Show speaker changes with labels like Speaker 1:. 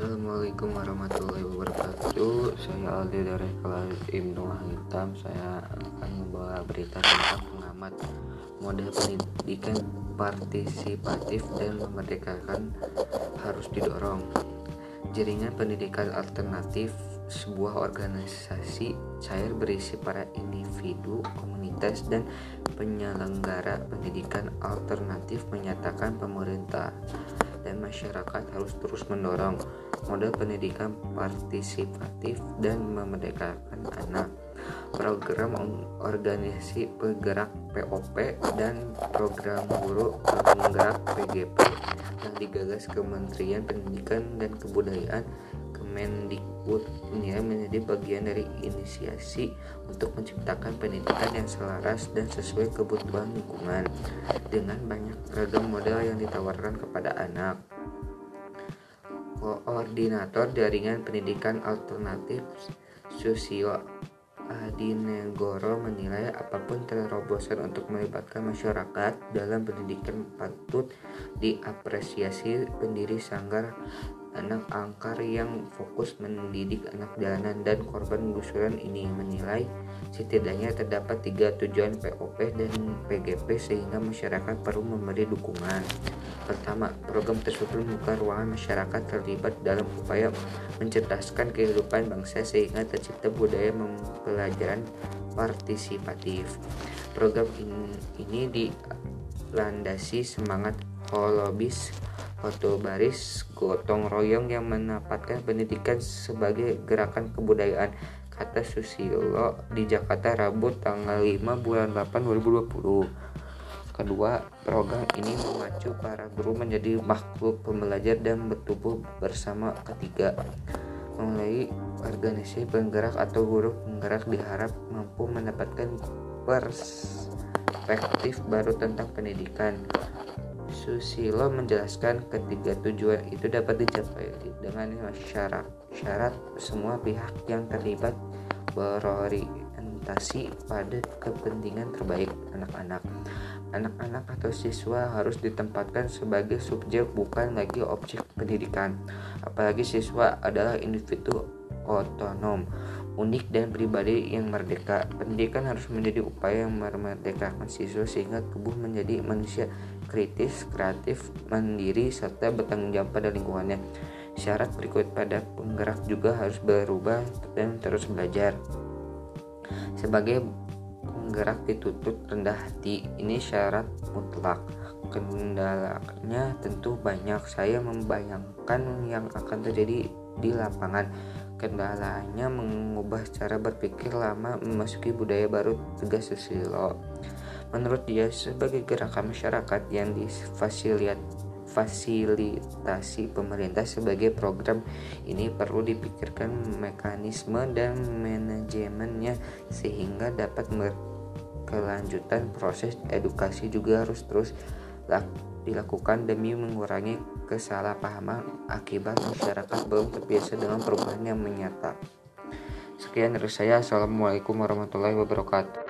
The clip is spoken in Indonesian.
Speaker 1: Assalamualaikum warahmatullahi wabarakatuh. Saya Aldi dari kelas Ibnu Hitam. Saya akan membawa berita tentang pengamat Model pendidikan partisipatif dan memerdekakan harus didorong. Jaringan pendidikan alternatif sebuah organisasi cair berisi para individu, komunitas, dan penyelenggara pendidikan alternatif menyatakan pemerintah dan masyarakat harus terus mendorong model pendidikan partisipatif dan memerdekakan anak. Program organisasi penggerak POP dan program guru penggerak PGP yang digagas Kementerian Pendidikan dan Kebudayaan Kemendikbud ini menjadi bagian dari inisiasi untuk menciptakan pendidikan yang selaras dan sesuai kebutuhan lingkungan dengan banyak ragam model yang ditawarkan kepada anak. Koordinator Jaringan Pendidikan Alternatif Susio Adinegoro menilai apa pun terobosan untuk melibatkan masyarakat dalam pendidikan patut diapresiasi pendiri sanggar anak angkar yang fokus mendidik anak jalanan dan korban gusuran ini menilai setidaknya terdapat tiga tujuan POP dan PGP sehingga masyarakat perlu memberi dukungan. Pertama, program tersebut membuka ruangan masyarakat terlibat dalam upaya mencerdaskan kehidupan bangsa sehingga tercipta budaya pembelajaran partisipatif. Program ini dilandasi semangat holobis foto baris gotong royong yang menempatkan pendidikan sebagai gerakan kebudayaan kata Susilo di Jakarta Rabu tanggal 5 bulan 8 2020 kedua program ini memacu para guru menjadi makhluk pembelajar dan bertumbuh bersama ketiga. Melalui organisasi penggerak atau guru penggerak diharap mampu mendapatkan perspektif baru tentang pendidikan Susilo menjelaskan ketiga tujuan itu dapat dicapai dengan syarat syarat semua pihak yang terlibat berorientasi pada kepentingan terbaik anak-anak. Anak-anak atau siswa harus ditempatkan sebagai subjek bukan lagi objek pendidikan. Apalagi siswa adalah individu otonom unik dan pribadi yang merdeka. Pendidikan harus menjadi upaya yang memerdekakan siswa sehingga tubuh menjadi manusia kritis, kreatif, mandiri, serta bertanggung jawab pada lingkungannya. Syarat berikut pada penggerak juga harus berubah dan terus belajar. Sebagai penggerak ditutup rendah hati, ini syarat mutlak. Kendalanya tentu banyak. Saya membayangkan yang akan terjadi di lapangan Kendalanya mengubah cara berpikir lama memasuki budaya baru tegas Susilo. Menurut dia, sebagai gerakan masyarakat yang difasilitasi pemerintah sebagai program ini perlu dipikirkan mekanisme dan manajemennya sehingga dapat berkelanjutan proses edukasi juga harus terus dilakukan demi mengurangi kesalahpahaman akibat masyarakat belum terbiasa dengan perubahan yang menyata. Sekian dari saya. Assalamualaikum warahmatullahi wabarakatuh.